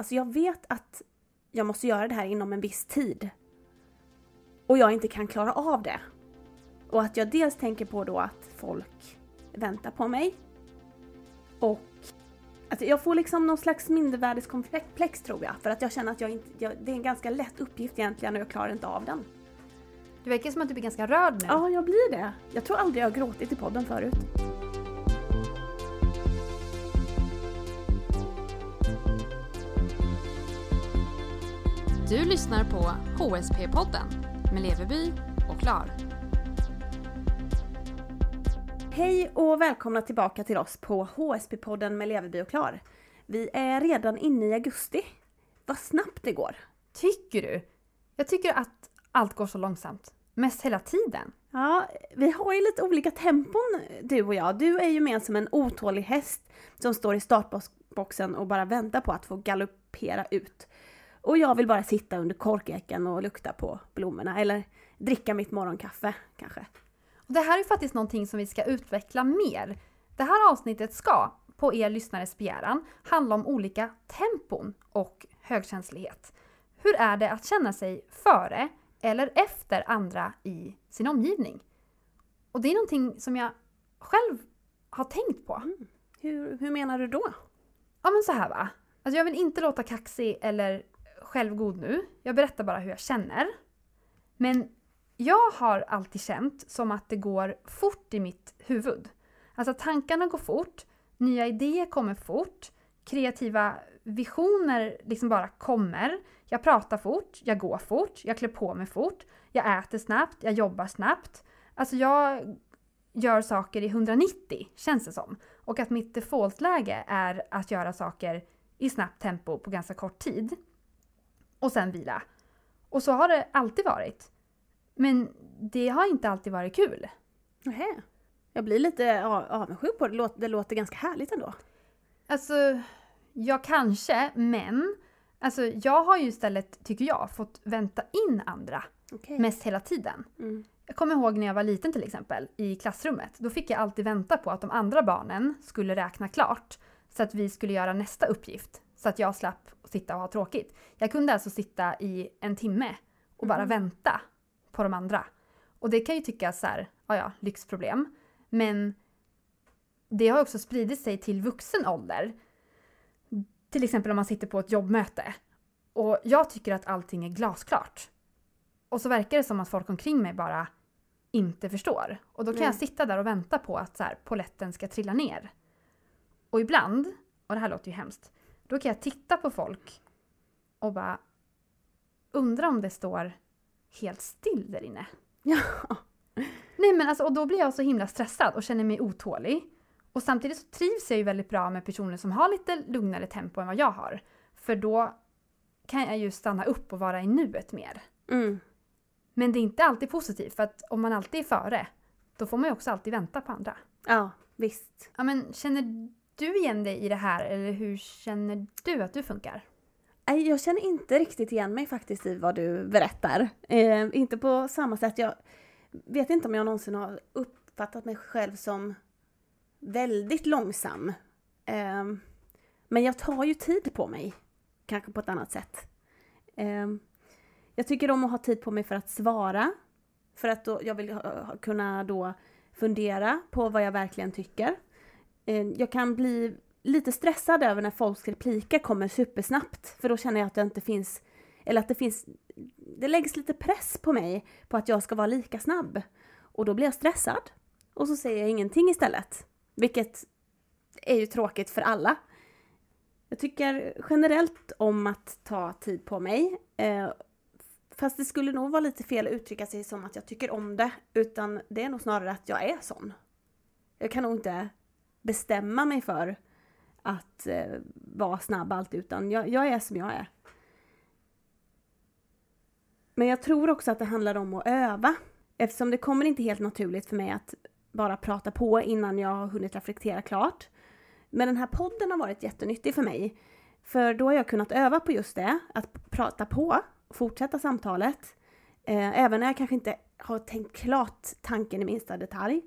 alltså jag vet att jag måste göra det här inom en viss tid. Och jag inte kan klara av det. Och att jag dels tänker på då att folk väntar på mig. Och att jag får liksom någon slags mindervärdeskomplex tror jag. För att jag känner att jag inte, jag, det är en ganska lätt uppgift egentligen och jag klarar inte av den. Du verkar som att du blir ganska rörd nu. Ja, jag blir det. Jag tror aldrig jag har gråtit i podden förut. Du lyssnar på HSP-podden med Leveby och Klar. Hej och välkomna tillbaka till oss på HSP-podden med Leveby och Klar. Vi är redan inne i augusti. Vad snabbt det går. Tycker du? Jag tycker att allt går så långsamt. Mest hela tiden. Ja, vi har ju lite olika tempon du och jag. Du är ju mer som en otålig häst som står i startboxen och bara väntar på att få galoppera ut. Och jag vill bara sitta under korkecken och lukta på blommorna eller dricka mitt morgonkaffe kanske. Och det här är faktiskt någonting som vi ska utveckla mer. Det här avsnittet ska, på er lyssnares begäran, handla om olika tempon och högkänslighet. Hur är det att känna sig före eller efter andra i sin omgivning? Och det är någonting som jag själv har tänkt på. Mm. Hur, hur menar du då? Ja men så här va. Alltså jag vill inte låta kaxig eller självgod nu. Jag berättar bara hur jag känner. Men jag har alltid känt som att det går fort i mitt huvud. Alltså tankarna går fort, nya idéer kommer fort, kreativa visioner liksom bara kommer. Jag pratar fort, jag går fort, jag klär på mig fort, jag äter snabbt, jag jobbar snabbt. Alltså jag gör saker i 190 känns det som. Och att mitt defaultläge är att göra saker i snabbt tempo på ganska kort tid och sen vila. Och så har det alltid varit. Men det har inte alltid varit kul. Nähä. Jag blir lite avundsjuk på det. Det låter, ganska härligt ändå. Alltså, ja kanske, men alltså, jag har ju istället, tycker jag, fått vänta in andra Okay. mest hela tiden. Mm. Jag kommer ihåg när jag var liten till exempel, i klassrummet. Då fick jag alltid vänta på att de andra barnen skulle räkna klart så att vi skulle göra nästa uppgift. Så att jag slapp sitta och ha tråkigt. Jag kunde alltså sitta i en timme och bara Mhm. vänta på de andra. Och det kan ju tyckas så här, ja ja, lyxproblem. Men det har också spridit sig till vuxen ålder. Till exempel om man sitter på ett jobbmöte. Och jag tycker att allting är glasklart. Och så verkar det som att folk omkring mig bara inte förstår. Och då kan Nej. jag sitta där och vänta på att så här, poletten ska trilla ner. Och ibland, och det här låter ju hemskt, då kan jag titta på folk och bara undra om det står helt still där inne. Ja. Nej men alltså, och då blir jag så himla stressad och känner mig otålig. Och samtidigt så trivs jag ju väldigt bra med personer som har lite lugnare tempo än vad jag har. För då kan jag ju stanna upp och vara i nuet mer. Mm. Men det är inte alltid positivt för att om man alltid är före, då får man ju också alltid vänta på andra. Ja, visst. Ja men känner du igen dig i det här eller hur känner du att du funkar? Nej, jag känner inte riktigt igen mig faktiskt i vad du berättar. Eh, inte på samma sätt. Jag vet inte om jag någonsin har uppfattat mig själv som väldigt långsam. Eh, men jag tar ju tid på mig. Kanske på ett annat sätt. Eh, jag tycker om att ha tid på mig för att svara. För att då, jag vill ha, ha, kunna då fundera på vad jag verkligen tycker. Eh, jag kan bli lite stressad över när folks repliker kommer supersnabbt. För då känner jag att det inte finns, eller att det finns, det läggs lite press på mig på att jag ska vara lika snabb. Och då blir jag stressad. Och så säger jag ingenting istället. Vilket är ju tråkigt för alla. Jag tycker generellt om att ta tid på mig. Eh, fast det skulle nog vara lite fel att uttrycka sig som att jag tycker om det. Utan det är nog snarare att jag är sån. Jag kan nog inte bestämma mig för att eh, vara snabb allt utan jag, jag är som jag är. Men jag tror också att det handlar om att öva. Eftersom det kommer inte helt naturligt för mig att bara prata på innan jag har hunnit reflektera klart. Men den här podden har varit jättenyttig för mig. För då har jag kunnat öva på just det, att prata på och fortsätta samtalet. Eh, även när jag kanske inte har tänkt klart tanken i minsta detalj.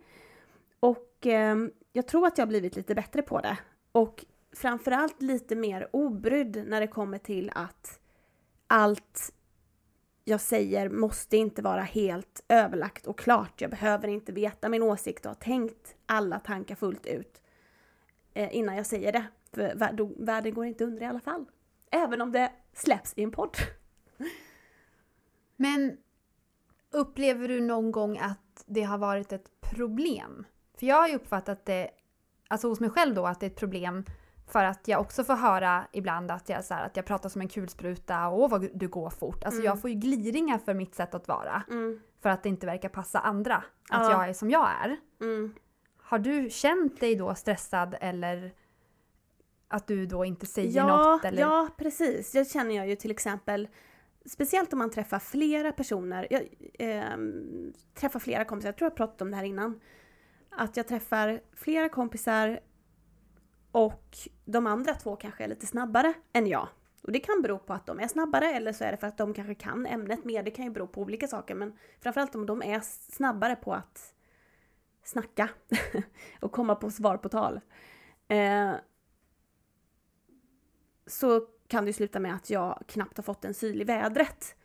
Och eh, jag tror att jag har blivit lite bättre på det. Och framförallt lite mer obrydd när det kommer till att allt jag säger måste inte vara helt överlagt och klart. Jag behöver inte veta min åsikt och ha tänkt alla tankar fullt ut eh, innan jag säger det. För världen går inte under i alla fall. Även om det släpps i en podd. Men upplever du någon gång att det har varit ett problem? För jag har ju uppfattat det, alltså hos mig själv då, att det är ett problem för att jag också får höra ibland att jag, så här, att jag pratar som en kulspruta och åh vad du går fort. Alltså Mm. jag får ju gliringar för mitt sätt att vara. För att det inte verkar passa andra. Att Ja. jag är som jag är. Mm. Har du känt dig då stressad eller att du då inte säger Ja, något? Eller? ja, precis. Det känner jag ju till exempel Speciellt om man träffar flera personer. Jag ehm, träffar flera kompisar, jag tror jag pratat om det här innan. Att jag träffar flera kompisar och de andra två kanske är lite snabbare än jag. Och det kan bero på att de är snabbare eller så är det för att de kanske kan ämnet mer. Det kan ju bero på olika saker men framförallt om de är snabbare på att snacka och komma på svar på tal. Eh, så kan det sluta med att jag knappt har fått en syl i vädret.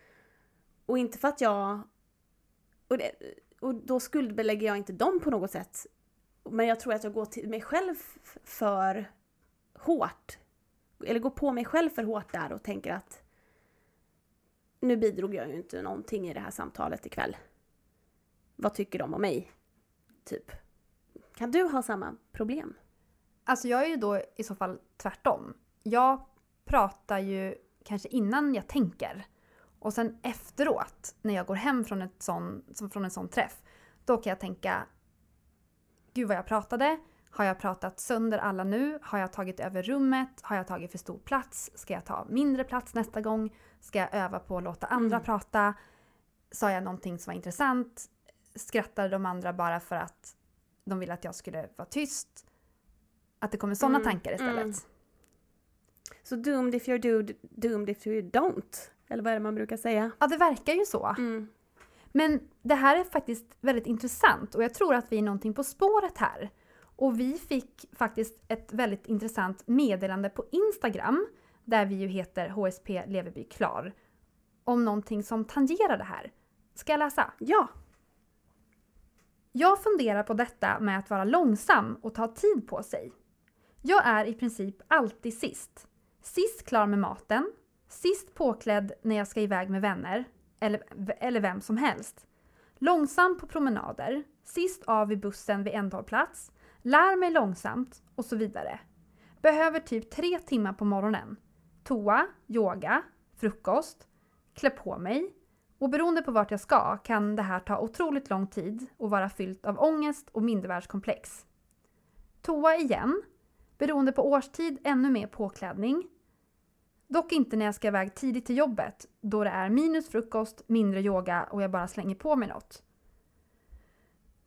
Och inte för att jag... Och, det, och då skuldbelägger jag inte dem på något sätt. Men jag tror att jag går till mig själv för hårt. Eller går på mig själv för hårt där och tänker att nu bidrog jag ju inte någonting i det här samtalet ikväll. Vad tycker de om mig? Typ. Kan du ha samma problem? Alltså jag är ju då i så fall tvärtom. Jag pratar ju kanske innan jag tänker. Och sen efteråt, när jag går hem från, ett sån, från en sån träff, då kan jag tänka Gud vad jag pratade. Har jag pratat sönder alla nu? Har jag tagit över rummet? Har jag tagit för stor plats? Ska jag ta mindre plats nästa gång? Ska jag öva på att låta andra Mm. prata? Sa jag någonting som var intressant? Skrattade de andra bara för att de ville att jag skulle vara tyst? Att det kommer sådana Mm, tankar istället. mm. Så doomed if you're do, doomed if you don't. Eller vad är det man brukar säga? Ja, det verkar ju så. Mm. Men det här är faktiskt väldigt intressant och jag tror att vi är någonting på spåret här. Och vi fick faktiskt ett väldigt intressant meddelande på Instagram, där vi ju heter HSP Leverby Klar, om någonting som tangerar det här. Ska jag läsa? Ja. Jag funderar på detta med att vara långsam och ta tid på sig. Jag är i princip alltid sist. Sist klar med maten, sist påklädd när jag ska iväg med vänner, eller, eller vem som helst. Långsam på promenader, sist av i bussen vid ändhållplats, lär mig långsamt och så vidare. Behöver typ tre timmar på morgonen. Toa, yoga, frukost, klä på mig, och beroende på vart jag ska kan det här ta otroligt lång tid och vara fyllt av ångest och mindervärdeskomplex. Toa igen. Beroende på årstid ännu mer påklädning. Dock inte när jag ska iväg tidigt till jobbet då det är minus frukost, mindre yoga och jag bara slänger på mig något.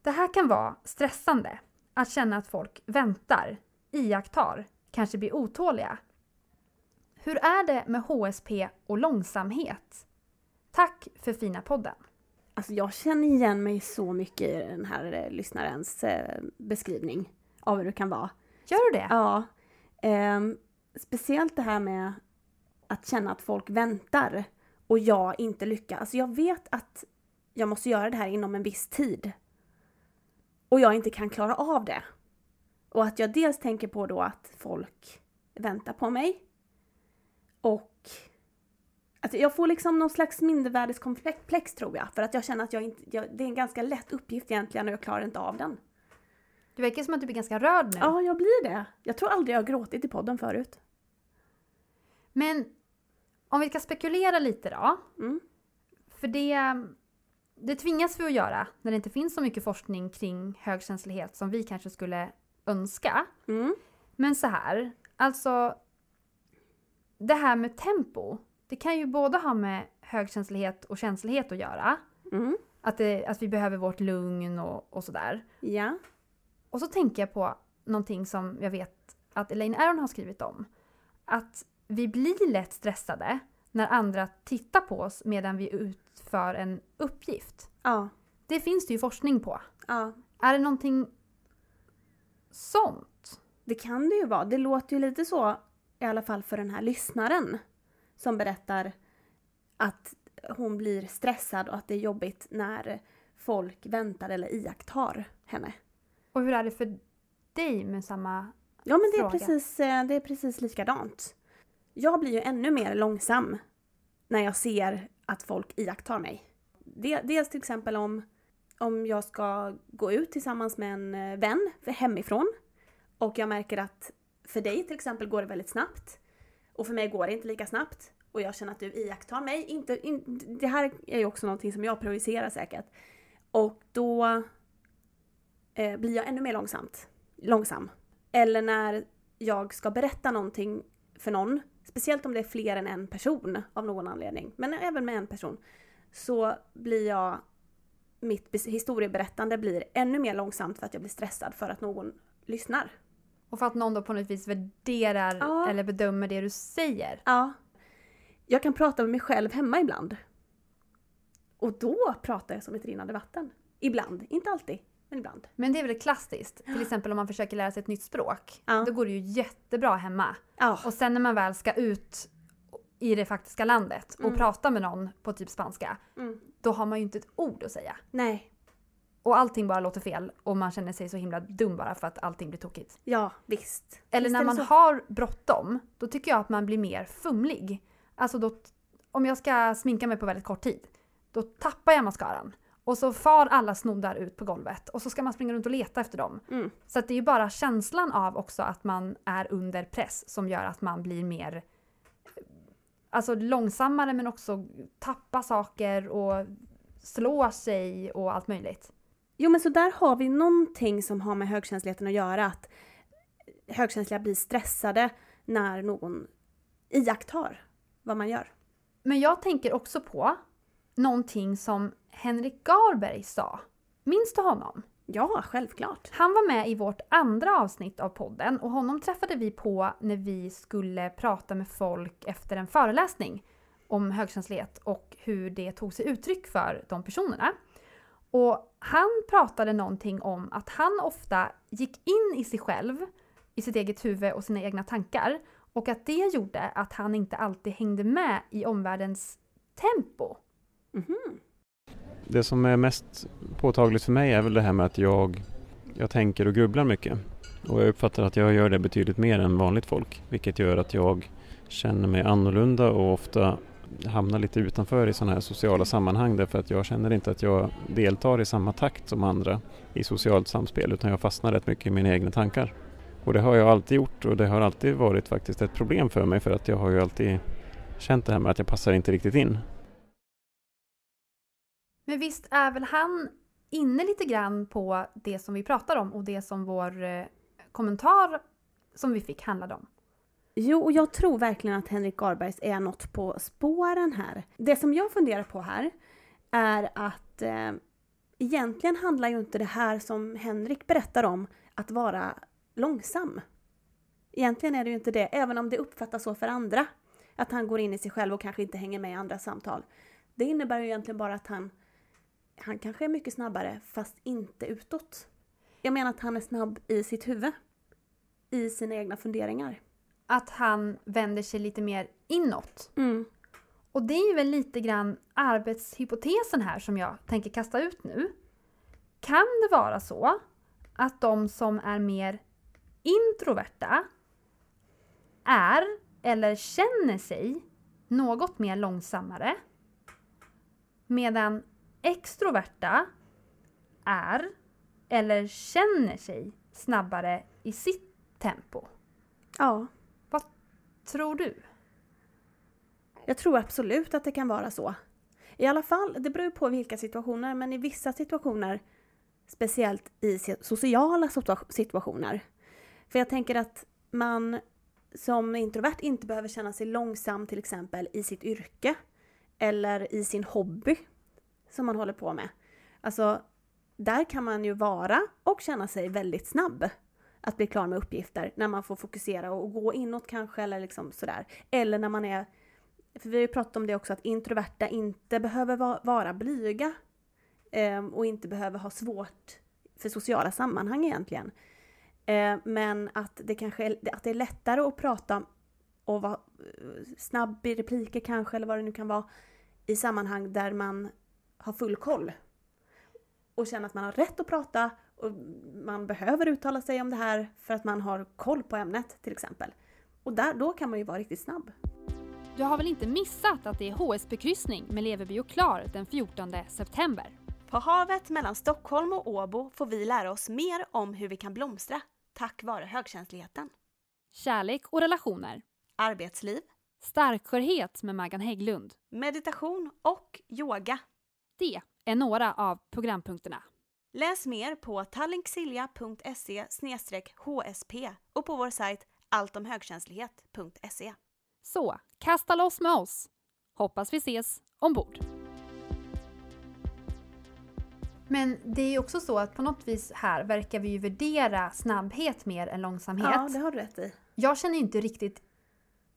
Det här kan vara stressande. Att känna att folk väntar, iakttar, kanske blir otåliga. Hur är det med HSP och långsamhet? Tack för fina podden. Alltså jag känner igen mig så mycket i den här eh, lyssnarens eh, beskrivning av hur det kan vara. Gör du det? Ja. Ehm, speciellt det här med att känna att folk väntar och jag inte lyckas. Alltså jag vet att jag måste göra det här inom en viss tid. Och jag inte kan klara av det. Och att jag dels tänker på då att folk väntar på mig. Och att jag får liksom någon slags mindervärdeskomplex tror jag. För att jag känner att jag inte, jag, det är en ganska lätt uppgift egentligen och jag klarar inte av den. Det verkar som att du blir ganska rörd nu. Ja, jag blir det. Jag tror aldrig jag har gråtit i podden förut. Men om vi ska spekulera lite då. Mm. För det, det tvingas vi att göra när det inte finns så mycket forskning kring högkänslighet som vi kanske skulle önska. Mm. Men så här, alltså det här med tempo, det kan ju både ha med högkänslighet och känslighet att göra. Mm. Att, det, att vi behöver vårt lugn och, och sådär. Ja. Och så tänker jag på någonting som jag vet att Elaine Aron har skrivit om. Att vi blir lätt stressade när andra tittar på oss medan vi utför en uppgift. Ja. Det finns det ju forskning på. Ja. Är det någonting sånt? Det kan det ju vara. Det låter ju lite så, i alla fall för den här lyssnaren, som berättar att hon blir stressad och att det är jobbigt när folk väntar eller iakttar henne. Och hur är det för dig med samma... Ja men det är, Fråga. precis, eh, det är precis likadant. Jag blir ju ännu mer långsam när jag ser att folk iakttar mig. Dels till exempel om, om jag ska gå ut tillsammans med en eh, vän hemifrån och jag märker att för dig till exempel går det väldigt snabbt och för mig går det inte lika snabbt och jag känner att du iakttar mig. Inte, in, det här är ju också någonting som jag projicerar säkert. Och då eh, blir jag ännu mer långsamt, långsam. Eller när jag ska berätta någonting för någon, speciellt om det är fler än en person av någon anledning, men även med en person, så blir jag, mitt historieberättande blir ännu mer långsamt för att jag blir stressad för att någon lyssnar. Och för att någon då på något vis värderar Ja. eller bedömer det du säger. Ja. Jag kan prata med mig själv hemma ibland. Och då pratar jag som ett rinnande vatten. Ibland, inte alltid, men ibland. Men det är väl klassiskt. Till exempel om man försöker lära sig ett nytt språk. Ja. Då går det ju jättebra hemma. Ja. Och sen när man väl ska ut i det faktiska landet och Mm. prata med någon på typ spanska. Mm. Då har man ju inte ett ord att säga. Nej. Och allting bara låter fel och man känner sig så himla dum bara för att allting blir tokigt. Ja, visst. Eller Visst när man så. har bråttom, då tycker jag att man blir mer fumlig. Alltså då, om jag ska sminka mig på väldigt kort tid, då tappar jag mascaran. Och så far alla snoddar ut på golvet och så ska man springa runt och leta efter dem. Mm. Så att det är ju bara känslan av också att man är under press som gör att man blir mer alltså långsammare men också tappa saker och slå sig och allt möjligt. Jo men så där har vi någonting som har med högkänsligheten att göra. Att högkänsliga blir stressade när någon iakttar vad man gör. Men jag tänker också på någonting som Henrik Garberg sa. Minns du honom? Ja, självklart. Han var med i vårt andra avsnitt av podden och honom träffade vi på när vi skulle prata med folk efter en föreläsning om högkänslighet och hur det tog sig uttryck för de personerna. Och han pratade någonting om att han ofta gick in i sig själv, i sitt eget huvud och sina egna tankar och att det gjorde att han inte alltid hängde med i omvärldens tempo. Mhm. Det som är mest påtagligt för mig är väl det här med att jag, jag tänker och grubblar mycket. Och jag uppfattar att jag gör det betydligt mer än vanligt folk. Vilket gör att jag känner mig annorlunda och ofta hamnar lite utanför i sådana här sociala sammanhang därför att jag känner inte att jag deltar i samma takt som andra i socialt samspel utan jag fastnar rätt mycket i mina egna tankar. Och det har jag alltid gjort och det har alltid varit faktiskt ett problem för mig för att jag har ju alltid känt det här med att jag passar inte riktigt in. Men visst är väl han inne lite grann på det som vi pratar om och det som vår eh, kommentar som vi fick handlade om. Jo, och jag tror verkligen att Henrik Garbergs är något på spåren här. Det som jag funderar på här är att eh, egentligen handlar ju inte det här som Henrik berättar om att vara långsam. Egentligen är det ju inte det, även om det uppfattas så för andra. Att han går in i sig själv och kanske inte hänger med i andra samtal. Det innebär ju egentligen bara att han, han kanske är mycket snabbare fast inte utåt. Jag menar att han är snabb i sitt huvud. I sina egna funderingar. Att han vänder sig lite mer inåt. Mm. Och det är väl lite grann arbetshypotesen här som jag tänker kasta ut nu. Kan det vara så att de som är mer introverta är eller känner sig något mer långsammare medan extroverta är eller känner sig snabbare i sitt tempo? Ja, Tror du? jag tror absolut att det kan vara så. I alla fall, det beror på vilka situationer, men i vissa situationer, speciellt i sociala situa- situationer. För jag tänker att man som introvert inte behöver känna sig långsam till exempel i sitt yrke eller i sin hobby som man håller på med. Alltså, där kan man ju vara och känna sig väldigt snabb att bli klar med uppgifter när man får fokusera och gå inåt kanske eller liksom sådär. Eller när man är, för vi har ju pratat om det också, att introverta inte behöver vara blyga ehm, och inte behöver ha svårt för sociala sammanhang egentligen. Eh, men att det kanske är, att det är lättare att prata och vara eh, snabb i repliker kanske, eller vad det nu kan vara, i sammanhang där man har full koll. Och känner att man har rätt att prata och man behöver uttala sig om det här för att man har koll på ämnet till exempel. Och där, då kan man ju vara riktigt snabb. Du har väl inte missat att det är HSP-kryssning med Leverby och Klar den 14 september? På havet mellan Stockholm och Åbo får vi lära oss mer om hur vi kan blomstra tack vare högkänsligheten. Kärlek och relationer. Arbetsliv, Starkskörhet med Maggan Hägglund. meditation och yoga. Det är några av programpunkterna. Läs mer på tallinksilja.se hsp och på vår sajt alltomhögkänslighet.se. Så, kasta loss med oss! Hoppas vi ses ombord. Men det är ju också så att på något vis här verkar vi ju värdera snabbhet mer än långsamhet. Ja, det har du rätt i. Jag känner inte riktigt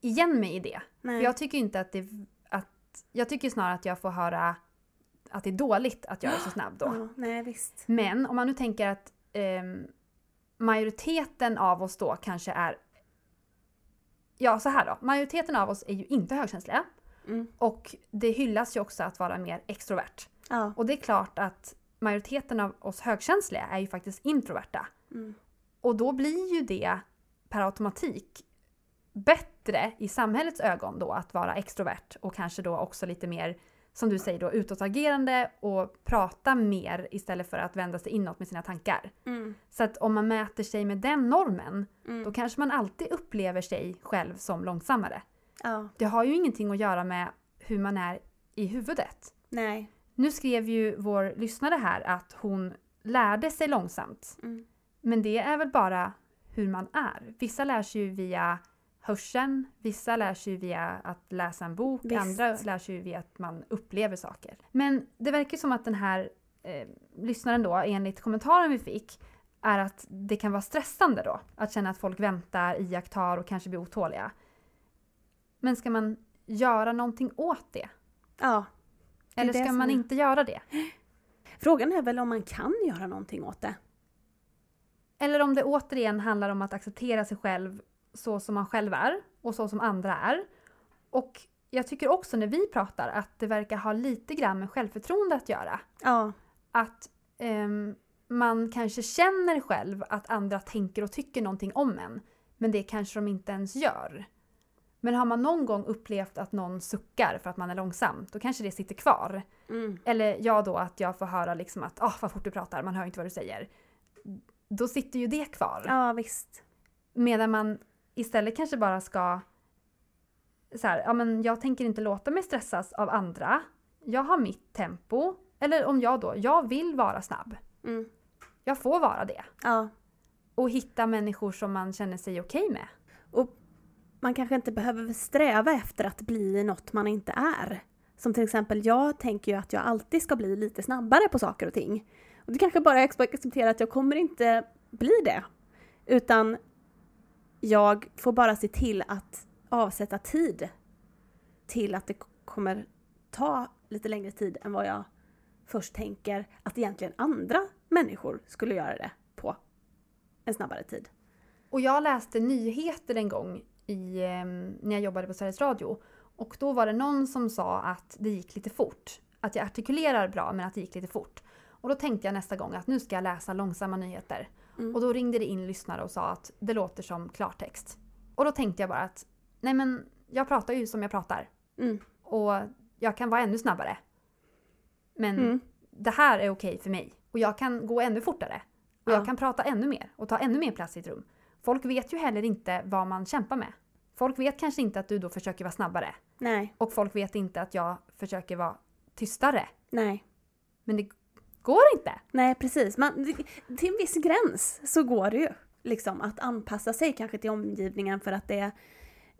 igen mig i det. Nej. För jag tycker inte att det... Att, jag tycker snarare att jag får höra att det är dåligt att jag är så snabb då. Ja, nej, visst. Men om man nu tänker att ehm, majoriteten av oss då kanske är... Ja, så här då. Majoriteten av oss är ju inte högkänsliga. Mm. Och det hyllas ju också att vara mer extrovert. Ja. Och det är klart att majoriteten av oss högkänsliga är ju faktiskt introverta. Mm. Och då blir ju det per automatik bättre i samhällets ögon då att vara extrovert och kanske då också lite mer, som du säger då, utåtagerande och prata mer istället för att vända sig inåt med sina tankar. Mm. Så att om man mäter sig med den normen, Mm. då kanske man alltid upplever sig själv som långsammare. Ja, Det har ju ingenting att göra med hur man är i huvudet. nej. Nu skrev ju vår lyssnare här att hon lärde sig långsamt. Mm. Men det är väl bara hur man är. Vissa lär sig ju via hörseln, vissa lär sig via att läsa en bok, Visst. andra lär sig via att man upplever saker. Men det verkar som att den här eh, lyssnaren då, enligt kommentaren vi fick, är att det kan vara stressande då. Att känna att folk väntar, iakttar och kanske blir otåliga. Men ska man göra någonting åt det? Ja. Det Eller ska man är- inte göra det? Frågan är väl om man kan göra någonting åt det. Eller om det återigen handlar om att acceptera sig själv så som man själv är och så som andra är. Och jag tycker också när vi pratar att det verkar ha lite grann med självförtroende att göra. Ja. Att ehm, man kanske känner själv att andra tänker och tycker någonting om en. Men det kanske de inte ens gör. Men har man någon gång upplevt att någon suckar för att man är långsam, då kanske det sitter kvar. Mm. Eller jag då att jag får höra liksom att ah, vad fort du pratar, man hör inte vad du säger. Då sitter ju det kvar. Ja, visst. Medan man istället kanske bara ska så här, ja men jag tänker inte låta mig stressas av andra. Jag har mitt tempo. Eller om jag då, jag vill vara snabb. Mm. Jag får vara det. Ja. Och hitta människor som man känner sig okej med. Och man kanske inte behöver sträva efter att bli något man inte är. Som till exempel, jag tänker ju att jag alltid ska bli lite snabbare på saker och ting. Och det kanske bara är att acceptera att jag kommer inte bli det. Utan jag får bara se till att avsätta tid till att det kommer ta lite längre tid än vad jag först tänker att egentligen andra människor skulle göra det på en snabbare tid. Och jag läste nyheter en gång i, ehm, när jag jobbade på Sveriges Radio. Och då var det någon som sa att det gick lite fort. Att jag artikulerar bra men att det gick lite fort. Och då tänkte jag nästa gång att nu ska jag läsa långsamma nyheter. Mm. Och då ringde det in lyssnare och sa att det låter som klartext. Och då tänkte jag bara att nej men jag pratar ju som jag pratar. Mm. Och jag kan vara ännu snabbare. Men Mm. det här är okej för mig. Och jag kan gå ännu fortare. Och Ja. jag kan prata ännu mer och ta ännu mer plats i ett rum. Folk vet ju heller inte vad man kämpar med. Folk vet kanske inte att du då försöker vara snabbare. Nej, Och folk vet inte att jag försöker vara tystare. nej. Men det går inte. Nej, precis. Man, till en viss gräns så går det ju liksom att anpassa sig kanske till omgivningen för att det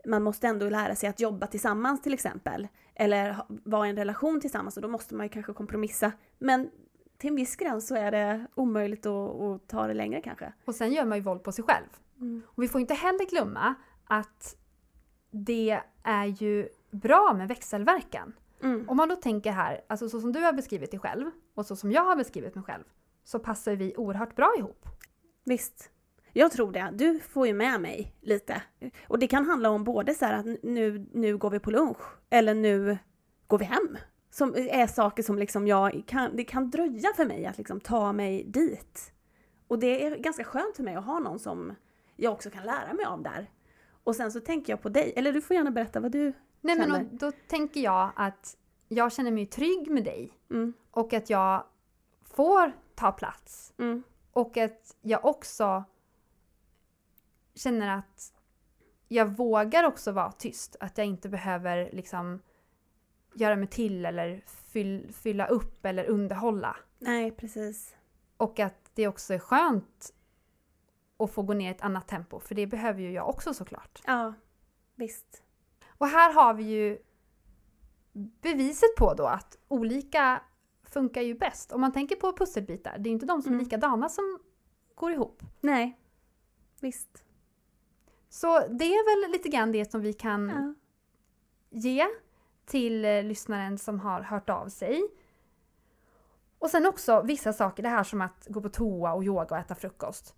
man måste ändå lära sig att jobba tillsammans till exempel. Eller vara i en relation tillsammans och då måste man ju kanske kompromissa. Men till en viss gräns så är det omöjligt att, att ta det längre kanske. Och sen gör man ju våld på sig själv. Och vi får inte heller glömma att det är ju bra med växelverkan. Mm. Om man då tänker här, alltså så som du har beskrivit dig själv och så som jag har beskrivit mig själv, så passar vi oerhört bra ihop. Visst. Jag tror det. Du får ju med mig lite. Och det kan handla om både så här att nu, nu går vi på lunch eller nu går vi hem. Som är saker som liksom jag kan, det kan dröja för mig att liksom ta mig dit. Och det är ganska skönt för mig att ha någon som jag också kan lära mig av där. Och sen så tänker jag på dig, eller du får gärna berätta vad du Nej men och, då tänker jag att jag känner mig trygg med dig Mm, och att jag får ta plats. mm, Och att jag också känner att jag vågar också vara tyst. Att jag inte behöver liksom göra mig till eller fyll, fylla upp eller underhålla. nej precis. Och att det också är skönt att få gå ner i ett annat tempo. För det behöver ju jag också såklart. Ja, visst. Och här har vi ju beviset på då att olika funkar ju bäst. Om man tänker på pusselbitar, det är ju inte de som är Mm. likadana som går ihop. Nej, visst. Så det är väl lite grann det som vi kan Ja. ge till eh, lyssnaren som har hört av sig. Och sen också vissa saker, det här som att gå på toa och yoga och äta frukost.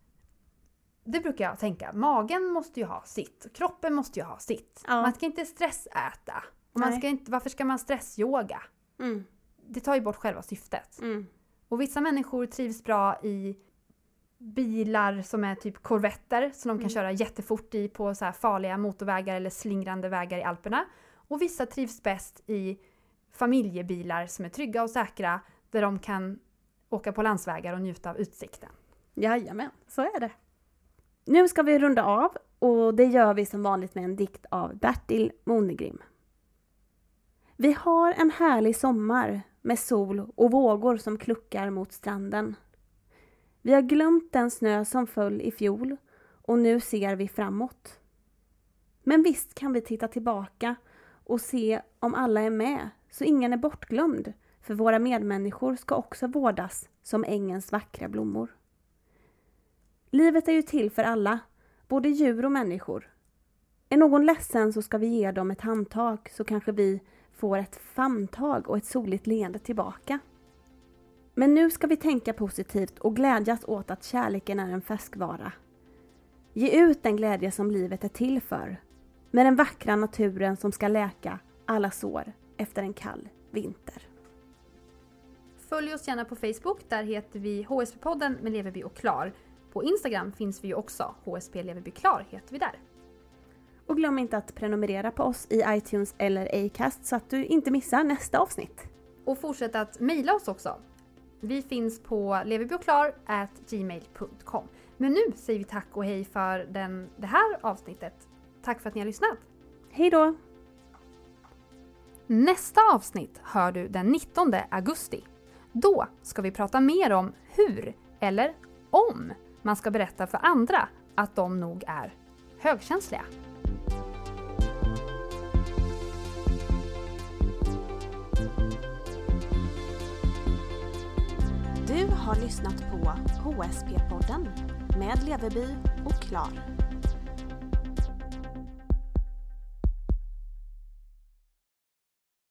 Det brukar jag tänka, magen måste ju ha sitt, kroppen måste ju ha sitt. Ja. Man ska inte stressäta. Och man Nej. ska inte, varför ska man stressyoga? Mm, Det tar ju bort själva syftet. mm, Och vissa människor trivs bra i bilar som är typ korvetter som de kan Mm. köra jättefort i på så farliga motorvägar eller slingrande vägar i Alperna. Och vissa trivs bäst i familjebilar som är trygga och säkra där de kan åka på landsvägar och njuta av utsikten. Jajamän, så är det. Nu ska vi runda av och det gör vi som vanligt med en dikt av Bertil Monegrim. Vi har en härlig sommar med sol och vågor som kluckar mot stranden. Vi har glömt den snö som föll i fjol och nu ser vi framåt. Men visst kan vi titta tillbaka och se om alla är med så ingen är bortglömd för våra medmänniskor ska också vårdas som ängens vackra blommor. Livet är ju till för alla, både djur och människor. Är någon ledsen så ska vi ge dem ett handtag så kanske vi får ett famntag och ett soligt leende tillbaka. Men nu ska vi tänka positivt och glädjas åt att kärleken är en färskvara. Ge ut den glädje som livet är till för, med den vackra naturen som ska läka alla sår efter en kall vinter. Följ oss gärna på Facebook, där heter vi HSP-podden med Leverby och Klar. På Instagram finns vi ju också, HSP Leverby Klar heter vi där. Och glöm inte att prenumerera på oss i iTunes eller Acast så att du inte missar nästa avsnitt. Och fortsätt att mejla oss också. Vi finns på leverbyoklar@gmail.com. Men nu säger vi tack och hej för den, det här avsnittet. Tack för att ni har lyssnat. Hej då! Nästa avsnitt hör du den 19 augusti. Då ska vi prata mer om hur, eller om, man ska berätta för andra att de nog är högkänsliga. Du har lyssnat på HSP-podden med Leveby och Klar.